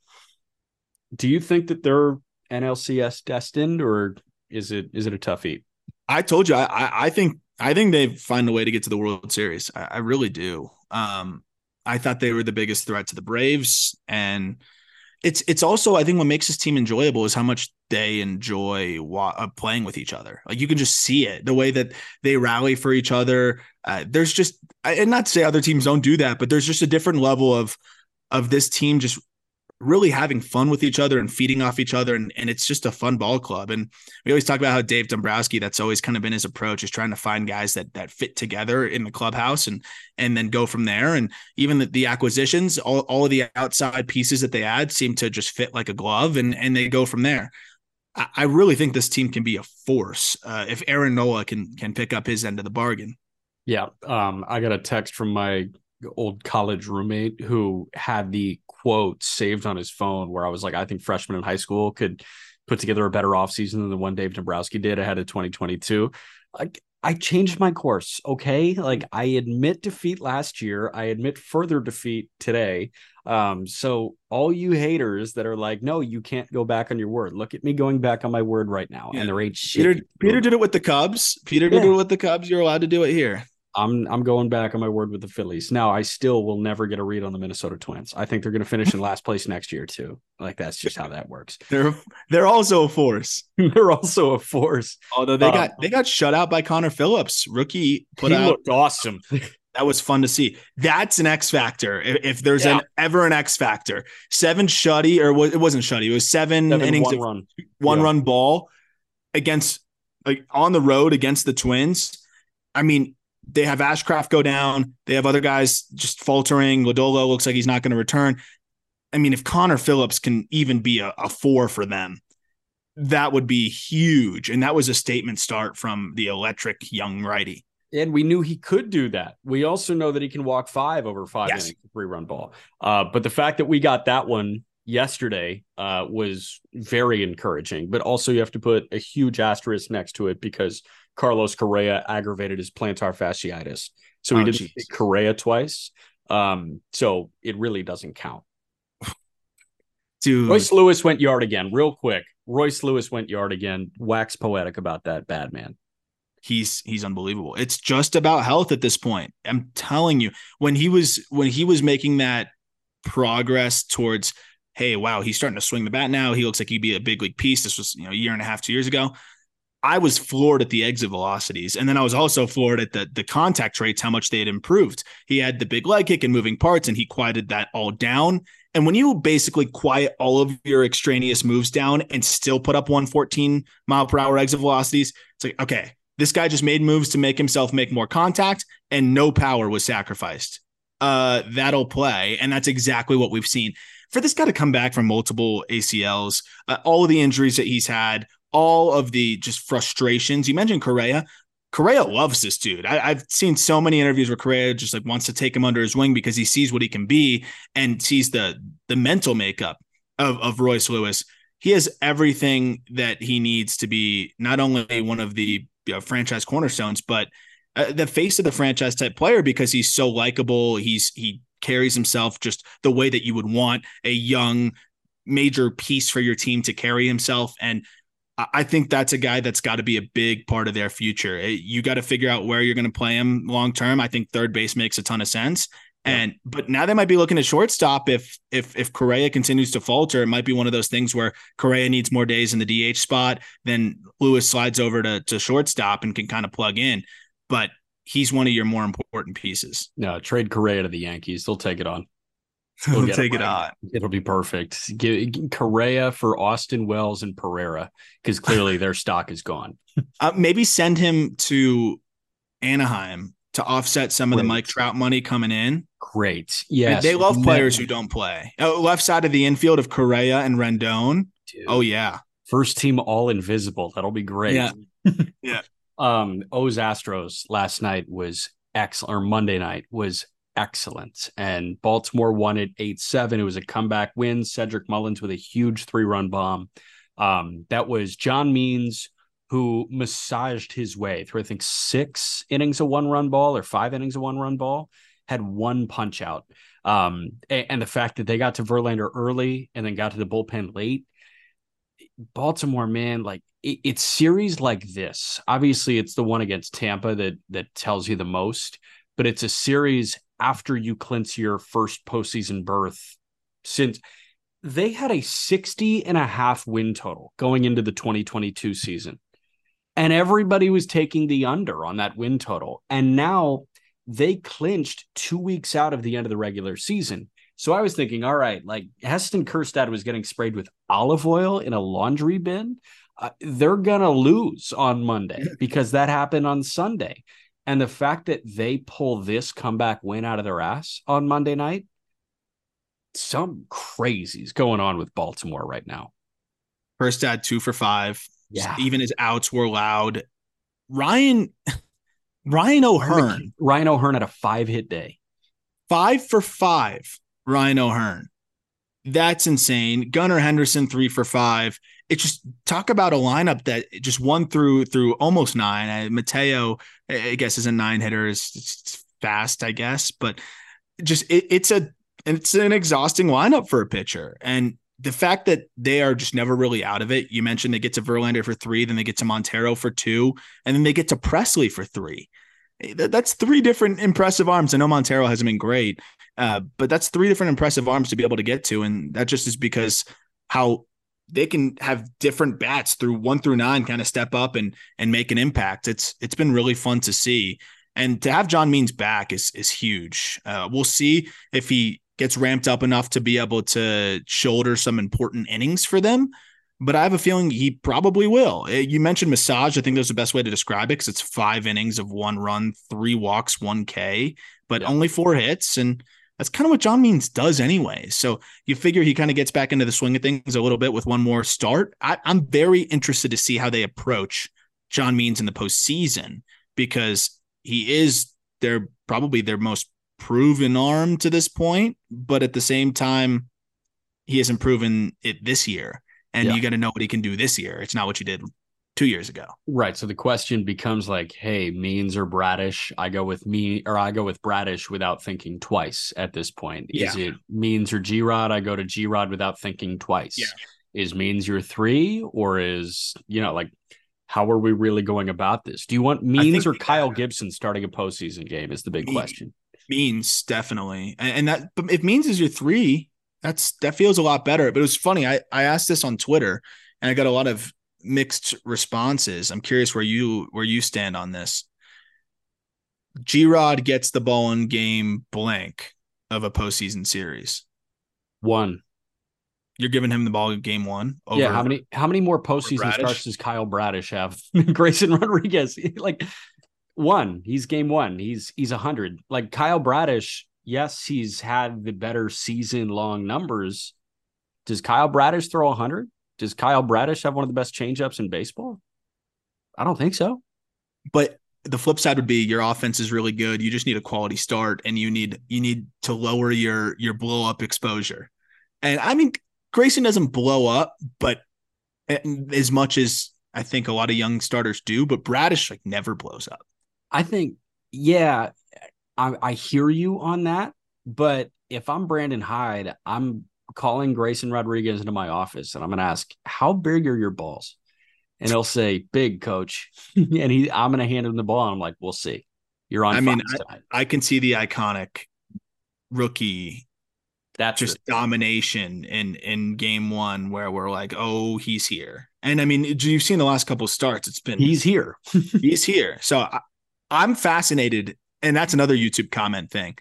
Do you think that they're NLCS destined or is it is it a tough eat? I told you, I I think I think they find a way to get to the World Series. I, I really do. Um, I thought they were the biggest threat to the Braves, and it's it's also I think what makes this team enjoyable is how much they enjoy wa- uh, playing with each other. Like you can just see it the way that they rally for each other. Uh, there's just and not to say other teams don't do that, but there's just a different level of of this team just really having fun with each other and feeding off each other. And, and it's just a fun ball club. And we always talk about how Dave Dombrowski, that's always kind of been his approach is trying to find guys that, that fit together in the clubhouse and, and then go from there. And even the, the acquisitions, all, all of the outside pieces that they add seem to just fit like a glove and, and they go from there. I, I really think this team can be a force uh, if Aaron Nola can, can pick up his end of the bargain. Yeah. Um, I got a text from my old college roommate who had the quote saved on his phone where I was like, I think freshmen in high school could put together a better offseason than the one Dave Dombrowski did ahead of 2022. Like I changed my course. Okay. Like I admit defeat last year. I admit further defeat today. Um, so all you haters that are like, no, you can't go back on your word. Look at me going back on my word right now. Yeah. And there ain't shit. Peter, Peter did it with the Cubs. Peter did yeah. it with the Cubs. You're allowed to do it here. I'm I'm going back on my word with the Phillies. Now I still will never get a read on the Minnesota Twins. I think they're going to finish in last place next year too. Like that's just how that works. <laughs> They're they're also a force. <laughs> they're also a force. Although they uh, got they got shut out by Connor Phillips, rookie. Put he out, looked awesome. <laughs> that was fun to see. That's an X factor. If, if there's yeah. an ever an X factor, seven shutty or it wasn't shutty. It was seven, seven innings, one run, one yeah. run ball against like on the road against the Twins. I mean, they have Ashcraft go down. They have other guys just faltering. Lodolo looks like he's not going to return. I mean, if Connor Phillips can even be a, a, four for them, that would be huge. And that was a statement start from the electric young righty. And we knew he could do that. We also know that he can walk five over five yes. innings, three run ball. Uh, but the fact that we got that one yesterday uh, was very encouraging. But also, you have to put a huge asterisk next to it because Carlos Correa aggravated his plantar fasciitis. So he oh, did Correa twice. Um, so it really doesn't count. Dude. Royce Lewis went yard again, real quick. Royce Lewis went yard again. Wax poetic about that bad man. He's he's unbelievable. It's just about health at this point. I'm telling you, when he was when he was making that progress towards, hey, wow, he's starting to swing the bat now. He looks like he'd be a big league piece. This was you know a year and a half, two years ago. I was floored at the exit velocities. And then I was also floored at the, the contact rates, how much they had improved. He had the big leg kick and moving parts, and he quieted that all down. And when you basically quiet all of your extraneous moves down and still put up 114 mile per hour exit velocities, it's like, okay, this guy just made moves to make himself make more contact, and no power was sacrificed. Uh, that'll play. And that's exactly what we've seen. For this guy to come back from multiple ACLs, uh, all of the injuries that he's had, all of the just frustrations. You mentioned Correa. Correa loves this dude. I, have seen so many interviews where Correa just like wants to take him under his wing because he sees what he can be and sees the the mental makeup of, of Royce Lewis. He has everything that he needs to be not only one of the you know, franchise cornerstones, but uh, the face of the franchise type player because he's so likable. He's he carries himself just the way that you would want a young major piece for your team to carry himself. And I think that's a guy that's got to be a big part of their future. Eh, you got to figure out where you're going to play him long term. I think third base makes a ton of sense. And but now they might be looking at shortstop if if if Correa continues to falter, it might be one of those things where Correa needs more days in the DH spot, then Lewis slides over to to shortstop and can kind of plug in. But he's one of your more important pieces. No, trade Correa to the Yankees. They'll take it on. <laughs> We'll take it on. It'll be perfect. Give, Correa for Austin Wells and Pereira because clearly their <laughs> stock is gone. Uh, maybe send him to Anaheim to offset some of the Mike Trout money coming in. Great. Yes. They love players who don't play. Oh, left side of the infield of Correa and Rendon. Dude. Oh, yeah. First team all invisible. That'll be great. Yeah. <laughs> yeah. Um, O's Astros last night was excellent, or Monday night was excellent. And Baltimore won it 8 7. It was a comeback win. Cedric Mullins with a huge three run bomb. Um, that was John Means who massaged his way through, I think, six innings of one run ball or five innings of one run ball, had one punch out. Um, and, and, the fact that they got to Verlander early and then got to the bullpen late. Baltimore, man, like it, it's series like this. Obviously, it's the one against Tampa that that tells you the most, but it's a series after you clinch your first postseason berth since they had a 60 and a half win total going into the 2022 season and everybody was taking the under on that win total. And now they clinched two weeks out of the end of the regular season. So I was thinking, all right, like Heston Kjerstad was getting sprayed with olive oil in a laundry bin. Uh, they're going to lose on Monday <laughs> because that happened on Sunday. And the fact that they pull this comeback win out of their ass on Monday night, some crazies going on with Baltimore right now. Kjerstad two for five, yeah. Even his outs were loud. Ryan <laughs> Ryan O'Hearn. Ryan O'Hearn had a five hit day. Five for five. Ryan O'Hearn. That's insane. Gunnar Henderson three for five. It just talk about a lineup that just won through through almost nine. Mateo, I guess, is a nine hitter. Is fast, I guess, but just it, it's a it's an exhausting lineup for a pitcher. And the fact that they are just never really out of it. You mentioned they get to Verlander for three, then they get to Montero for two, and then they get to Pressly for three. Eh, that's three different impressive arms. I know Montero hasn't been great, uh, but that's three different impressive arms to be able to get to, and that just is because how they can have different bats through one through nine, kind of step up and and make an impact. It's it's been really fun to see, and to have John Means back is is huge. Uh, we'll see if he gets ramped up enough to be able to shoulder some important innings for them. But I have a feeling he probably will. Eh, you mentioned massage. I think that's the best way to describe it because it's five innings of one run, three walks, one K, but yeah. only four hits. And that's kind of what John Means does anyway. So you figure he kind of gets back into the swing of things a little bit with one more start. I, am very interested to see how they approach John Means in the postseason because he is their probably their most proven arm to this point, but at the same time, he hasn't proven it this year. And yeah. you got to know what he can do this year. It's not what you did two years ago. Right. So the question becomes like, hey, Means or Bradish? I go with me or I go with Bradish without thinking twice at this point. Yeah. Is it Means or G Rod? I go to G Rod without thinking twice. Yeah. Is Means your three or is, you know, like how are we really going about this? Do you want Means or Kyle Gibson starting a postseason game? Is the big question. Means definitely, and, and that but if Means is your three, that's that feels a lot better. But it was funny. I I asked this on Twitter, and I got a lot of mixed responses. I'm curious where you where you stand on this. G Rod gets the ball in game blank of a postseason series. One. You're giving him the ball in game one. yeah. How many how many more postseason starts does Kyle Bradish have? <laughs> Grayson Rodriguez. <laughs> like one. He's game one. He's he's a hundred. Like Kyle Bradish, yes, he's had the better season long numbers. Does Kyle Bradish throw a hundred? Does Kyle Bradish have one of the best changeups in baseball? I don't think so. But the flip side would be your offense is really good. You just need a quality start, and you need you need to lower your your blow up exposure. And I mean, Grayson doesn't blow up, but as much as I think a lot of young starters do, but Bradish like never blows up. I think, yeah, I, I hear you on that. But if I'm Brandon Hyde, I'm calling Grayson Rodriguez into my office and I'm going to ask, how big are your balls? And he'll say, big coach. <laughs> and he, I'm going to hand him the ball. And I'm like, we'll see. You're on. I mean, I, I, can see the iconic rookie. That's just domination in in game one where we're like, oh, he's here. And I mean, you've seen the last couple starts. It's been he's here. <laughs> he's here. So I, I'm fascinated, and that's another YouTube comment thing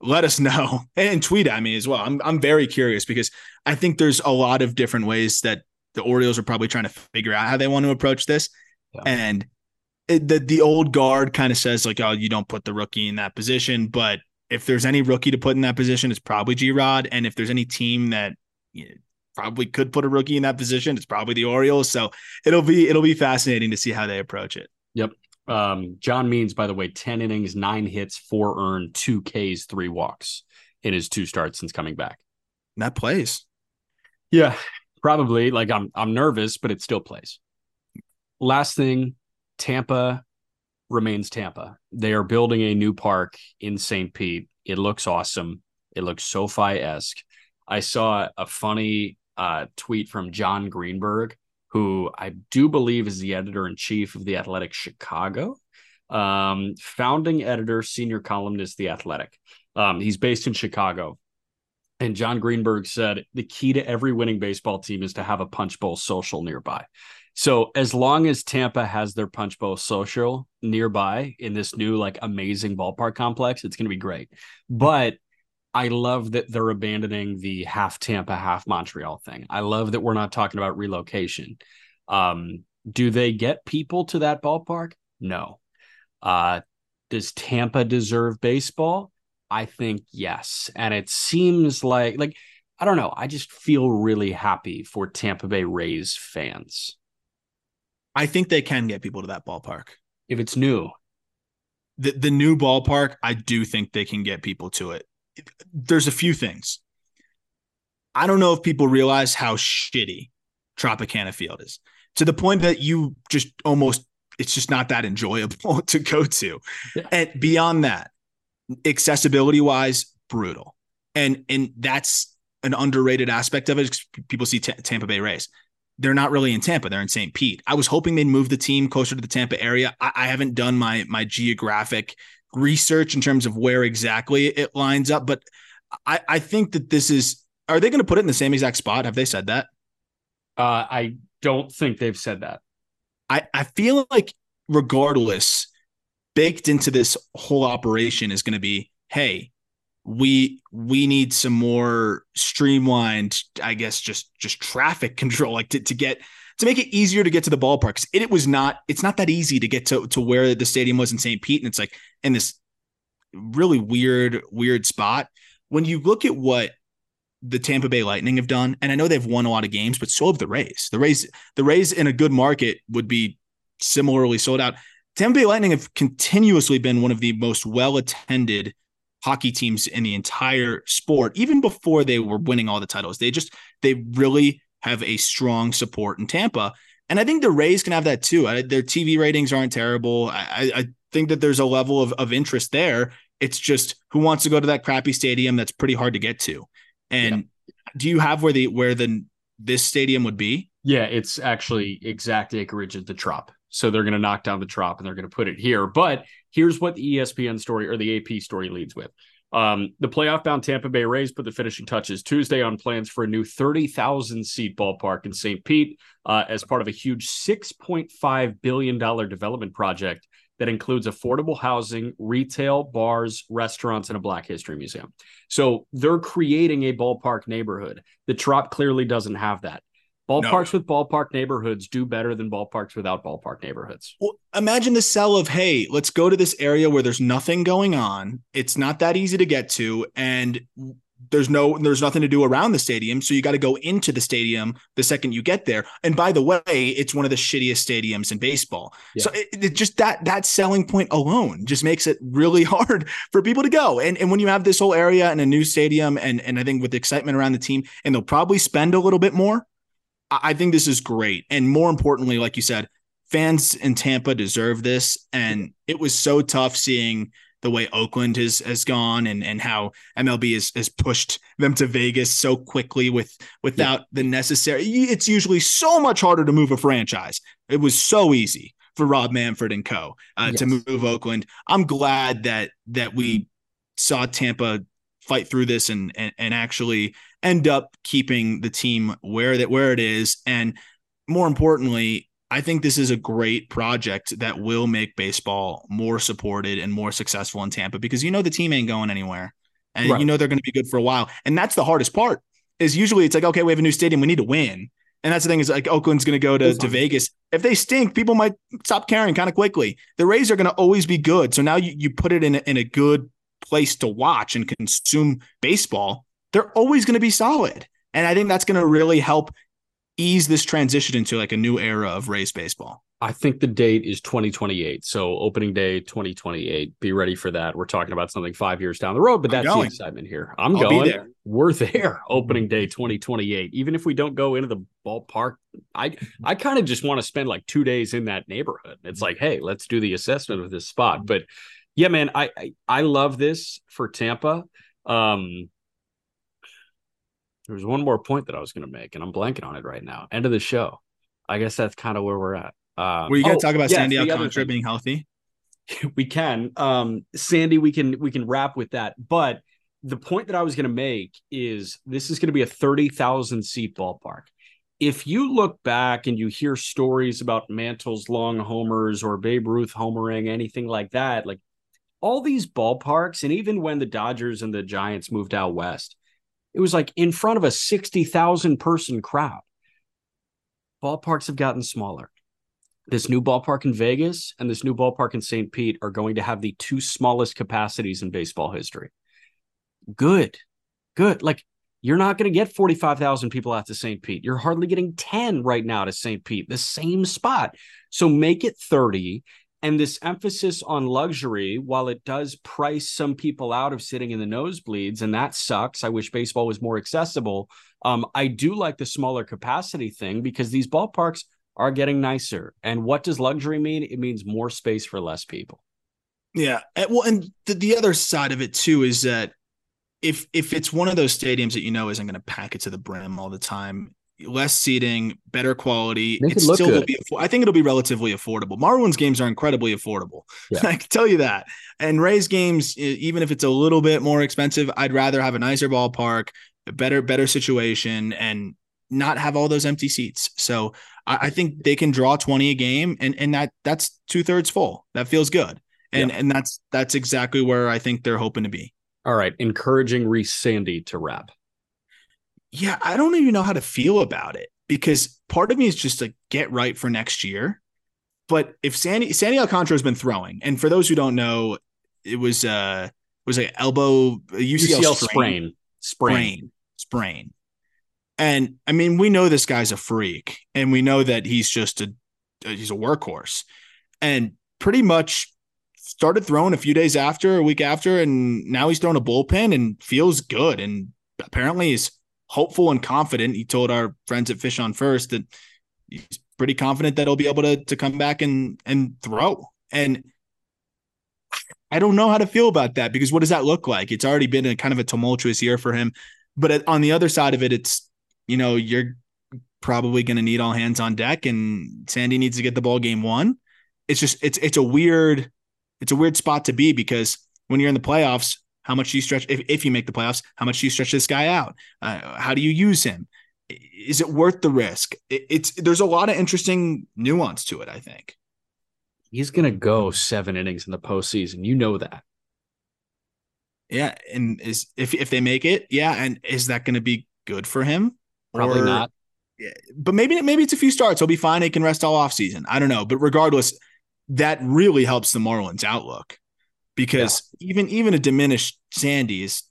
let us know <laughs> and tweet at me as well. I'm I'm very curious because I think there's a lot of different ways that the Orioles are probably trying to figure out how they want to approach this. Yeah. And it, the the old guard kind of says like, oh, you don't put the rookie in that position, but if there's any rookie to put in that position, it's probably G Rod, and if there's any team that you know, probably could put a rookie in that position, it's probably the Orioles. So it'll be it'll be fascinating to see how they approach it. Yep. Um, John Means, by the way, 10 innings, nine hits, four earned, two Ks, three walks in his two starts since coming back. And that plays. Yeah, probably. Like I'm I'm nervous, but it still plays. Last thing, Tampa remains Tampa. They are building a new park in St. Pete. It looks awesome. It looks SoFi-esque. I saw a funny uh, tweet from Jon Greenberg who I do believe is the editor in chief of The Athletic Chicago, um, founding editor, senior columnist, The Athletic. Um, he's based in Chicago. And Jon Greenberg said the key to every winning baseball team is to have a punch bowl social nearby. So as long as Tampa has their punch bowl social nearby in this new like amazing ballpark complex, it's going to be great. But I love that they're abandoning the half Tampa, half Montreal thing. I love that we're not talking about relocation. Um, do they get people to that ballpark? No. Uh, does Tampa deserve baseball? I think yes. And it seems like like I don't know, I just feel really happy for Tampa Bay Rays fans. I think they can get people to that ballpark. If it's new. The the new ballpark, I do think they can get people to it there's a few things. I don't know if people realize how shitty Tropicana Field is to the point that you just almost it's just not that enjoyable <laughs> to go to. Yeah. And beyond that, accessibility wise, brutal. And and that's an underrated aspect of it. People see T- Tampa Bay Rays. They're not really in Tampa. They're in St. Pete. I was hoping they'd move the team closer to the Tampa area. I, I haven't done my my geographic research in terms of where exactly it lines up, but I, I think that this is. Are they going to put it in the same exact spot? Have they said that? Uh, I don't think they've said that. I, I feel like regardless, baked into this whole operation is going to be, hey, we we need some more streamlined, I guess, just just traffic <laughs> control, like to, to get to make it easier to get to the ballpark. It, it was not, it's not that easy to get to to where the stadium was in St. Pete, and it's like in this really weird, weird spot. When you look at what the Tampa Bay Lightning have done, and I know they've won a lot of games, but so have the Rays. The Rays, the Rays in a good market would be similarly sold out. Tampa Bay Lightning have continuously been one of the most well attended hockey teams in the entire sport, even before they were winning all the titles. They just they really have a strong support in Tampa. And I think the Rays can have that too. I, their TV ratings aren't terrible. I, I, think that there's a level of, of interest there. It's just who wants to go to that crappy stadium that's pretty hard to get to. And yeah. do you have where the where the this stadium would be? Yeah, it's actually exact acreage of the Trop. So they're going to knock down the Trop and they're going to put it here. But here's what the ESPN story or the AP story leads with. Um, the playoff bound Tampa Bay Rays put the finishing touches Tuesday on plans for a new 30,000 seat ballpark in St. Pete uh, as part of a huge $6.5 billion development project that includes affordable housing, retail, bars, restaurants, and a Black History Museum. So they're creating a ballpark neighborhood. The Trop clearly doesn't have that. Ballparks no. with ballpark neighborhoods do better than ballparks without ballpark neighborhoods. Well, imagine the sell of, hey, let's go to this area where there's nothing going on. It's not that easy to get to. And there's no there's nothing to do around the stadium so you got to go into the stadium the second you get there. And by the way it's one of the shittiest stadiums in baseball. Yeah. so it, it just that that selling point alone just makes it really <laughs> hard for people to go. And and when you have this whole area and a new stadium and and I think with the excitement around the team and they'll probably spend a little bit more I think this is great. And more importantly like you said fans in Tampa deserve this. And it was so tough seeing the way Oakland has has gone and and how MLB has, has pushed them to Vegas so quickly with without yeah. the necessary it's usually so much harder to move a franchise. It was so easy for Rob Manfred and co uh, yes. to move Oakland. I'm glad that that we saw Tampa fight through this and, and and actually end up keeping the team where that where it is and more importantly I think this is a great project that will make baseball more supported and more successful in Tampa because you know the team ain't going anywhere and right. you know they're going to be good for a while. And that's the hardest part is usually it's like, okay, we have a new stadium. We need to win. And that's the thing is like Oakland's going to go to, to Vegas. If they stink, people might stop caring kind of quickly. The Rays are going to always be good. So now you, you put it in a, in a good place to watch and consume baseball. They're always going to be solid. And I think that's going to really help ease this transition into like a new era of Rays baseball? I think the date is 2028. So opening day 2028. Be ready for that. We're talking about something five years down the road, but that's the excitement here. I'm I'll going. There. We're there. Opening day 2028. Even if we don't go into the ballpark, I I kind of just want to spend like two days in that neighborhood. It's like, hey, let's do the assessment of this spot. But yeah, man, I I, I love this for Tampa. Um, there was one more point that I was going to make, and I'm blanking on it right now. End of the show. I guess that's kind of where we're at. Um, Were you going to oh, talk about yeah, Sandy Alcantara being healthy? <laughs> we can, um, Sandy. We can we can wrap with that. But the point that I was going to make is this is going to be a thirty thousand seat ballpark. If you look back and you hear stories about Mantle's long homers or Babe Ruth homering, anything like that, like all these ballparks, and even when the Dodgers and the Giants moved out west, it was like in front of a 60,000 person crowd. Ballparks have gotten smaller. This new ballpark in Vegas and this new ballpark in St. Pete are going to have the two smallest capacities in baseball history. Good. Good. Like you're not going to get 45,000 people out to St. Pete. You're hardly getting 10 right now to St. Pete, the same spot. So make it 30 and this emphasis on luxury, while it does price some people out of sitting in the nosebleeds, and that sucks. I wish baseball was more accessible. Um, I do like the smaller capacity thing because these ballparks are getting nicer. And what does luxury mean? It means more space for less people. Yeah. Well, and the, the other side of it too is that if if it's one of those stadiums that you know isn't going to pack it to the brim all the time, less seating, better quality. Make it's it still will be. I think it'll be relatively affordable. Marlins games are incredibly affordable. Yeah. <laughs> I can tell you that. And Rays games, even if it's a little bit more expensive, I'd rather have a nicer ballpark, a better better situation, and not have all those empty seats. So I, I think they can draw twenty a game, and and that that's two thirds full. That feels good. And yeah. and that's that's exactly where I think they're hoping to be. All right, encouraging Reese Sandy to wrap yeah, I don't even know how to feel about it because part of me is just to get right for next year. But if Sandy Sandy Alcantara has been throwing, and for those who don't know, it was uh it was an elbow a UCL, UCL sprain, sprain, sprain, sprain. And I mean, we know this guy's a freak, and we know that he's just a he's a workhorse, and pretty much started throwing a few days after, a week after, and now he's throwing a bullpen and feels good, and apparently he's hopeful and confident. He told our friends at Fish on First that he's pretty confident that he'll be able to to come back and and throw. And I don't know how to feel about that because what does that look like? It's already been a kind of a tumultuous year for him. But on the other side of it, it's you know you're probably going to need all hands on deck, and Sandy needs to get the ball game one. It's just it's it's a weird it's a weird spot to be because when you're in the playoffs, how much do you stretch if, if you make the playoffs? How much do you stretch this guy out? Uh, how do you use him? Is it worth the risk? It, it's there's a lot of interesting nuance to it. I think he's going to go seven innings in the postseason. You know that. Yeah, and is if if they make it, yeah, and is that going to be good for him? Probably or, not. Yeah, but maybe maybe it's a few starts. He'll be fine. He can rest all off season. I don't know, but regardless, that really helps the Marlins outlook because yeah. even even a diminished Sandy has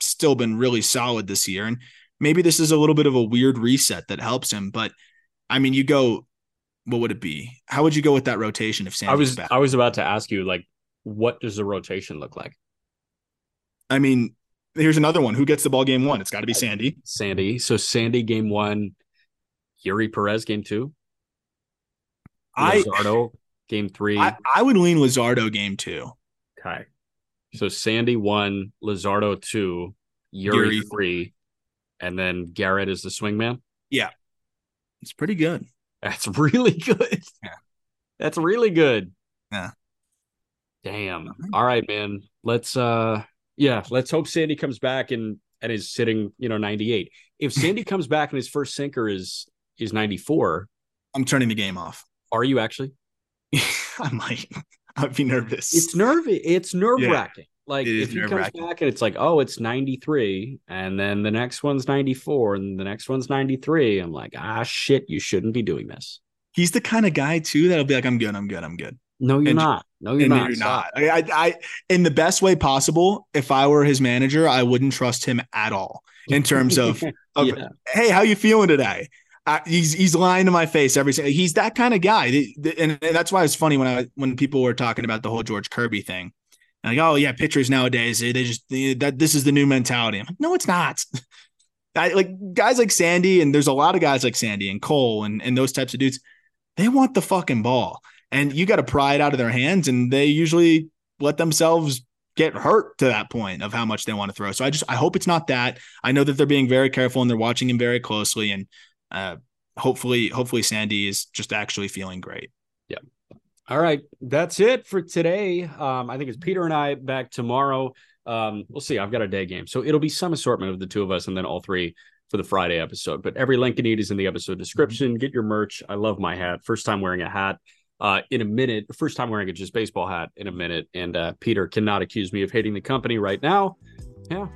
still been really solid this year. And maybe this is a little bit of a weird reset that helps him. But I mean, you go, what would it be? How would you go with that rotation if Sandy I was back? I was about to ask you like, what does the rotation look like? I mean, here's another one. Who gets the ball game one? It's got to be Sandy. Sandy. So Sandy game one, Eury Perez game two, I, Luzardo game three. I I would lean Luzardo game two. Okay. So Sandy one, Luzardo two, Eury, Eury. three, and then Garrett is the swingman. Yeah, it's pretty good. That's really good. Yeah. That's really good. Yeah. Damn. All right. All right, man. Let's uh yeah, let's hope Sandy comes back and and is sitting, you know, 98. If <laughs> Sandy comes back and his first sinker is is 94, I'm turning the game off. are you actually? <laughs> I might. <laughs> I'd be nervous. It's nerve it's nerve-wracking. Like It if he comes back and it's like, oh, it's 93, and then the next one's 94, and the next one's 93. I'm like, ah shit, you shouldn't be doing this. He's the kind of guy too that'll be like, I'm good, I'm good, I'm good. No, you're And- not. No, you're not. you're Stop. not. I, I, I, in the best way possible. If I were his manager, I wouldn't trust him at all in terms of, <laughs> of Yeah. hey, how you feeling today? Uh, he's he's lying to my face every single. He's that kind of guy, and, that's why it's funny when I when people were talking about the whole George Kirby thing. Like, oh yeah, pitchers nowadays they just they, that this is the new mentality. I'm like, no, it's not. <laughs> I, like guys like Sandy, and there's a lot of guys like Sandy and Cole and and those types of dudes. They want the fucking ball, and you got to pry it out of their hands, and they usually let themselves get hurt to that point of how much they want to throw. So I just I hope it's not that. I know that they're being very careful and they're watching him very closely, and uh, hopefully hopefully Sandy is just actually feeling great. Yeah. All right, that's it for today. Um, I think it's Peter and I back tomorrow. Um, we'll see. I've got a day game, so it'll be some assortment of the two of us, and then all three for the Friday episode. But every link you need is in the episode description. Get your merch. I love my hat. First time wearing a hat uh, in a minute. First time wearing a just baseball hat in a minute. And uh, Peter cannot accuse me of hating the company right now. Yeah,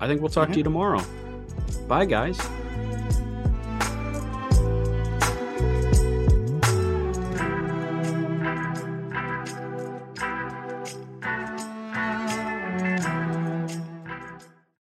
I think we'll talk to you tomorrow. Bye, guys.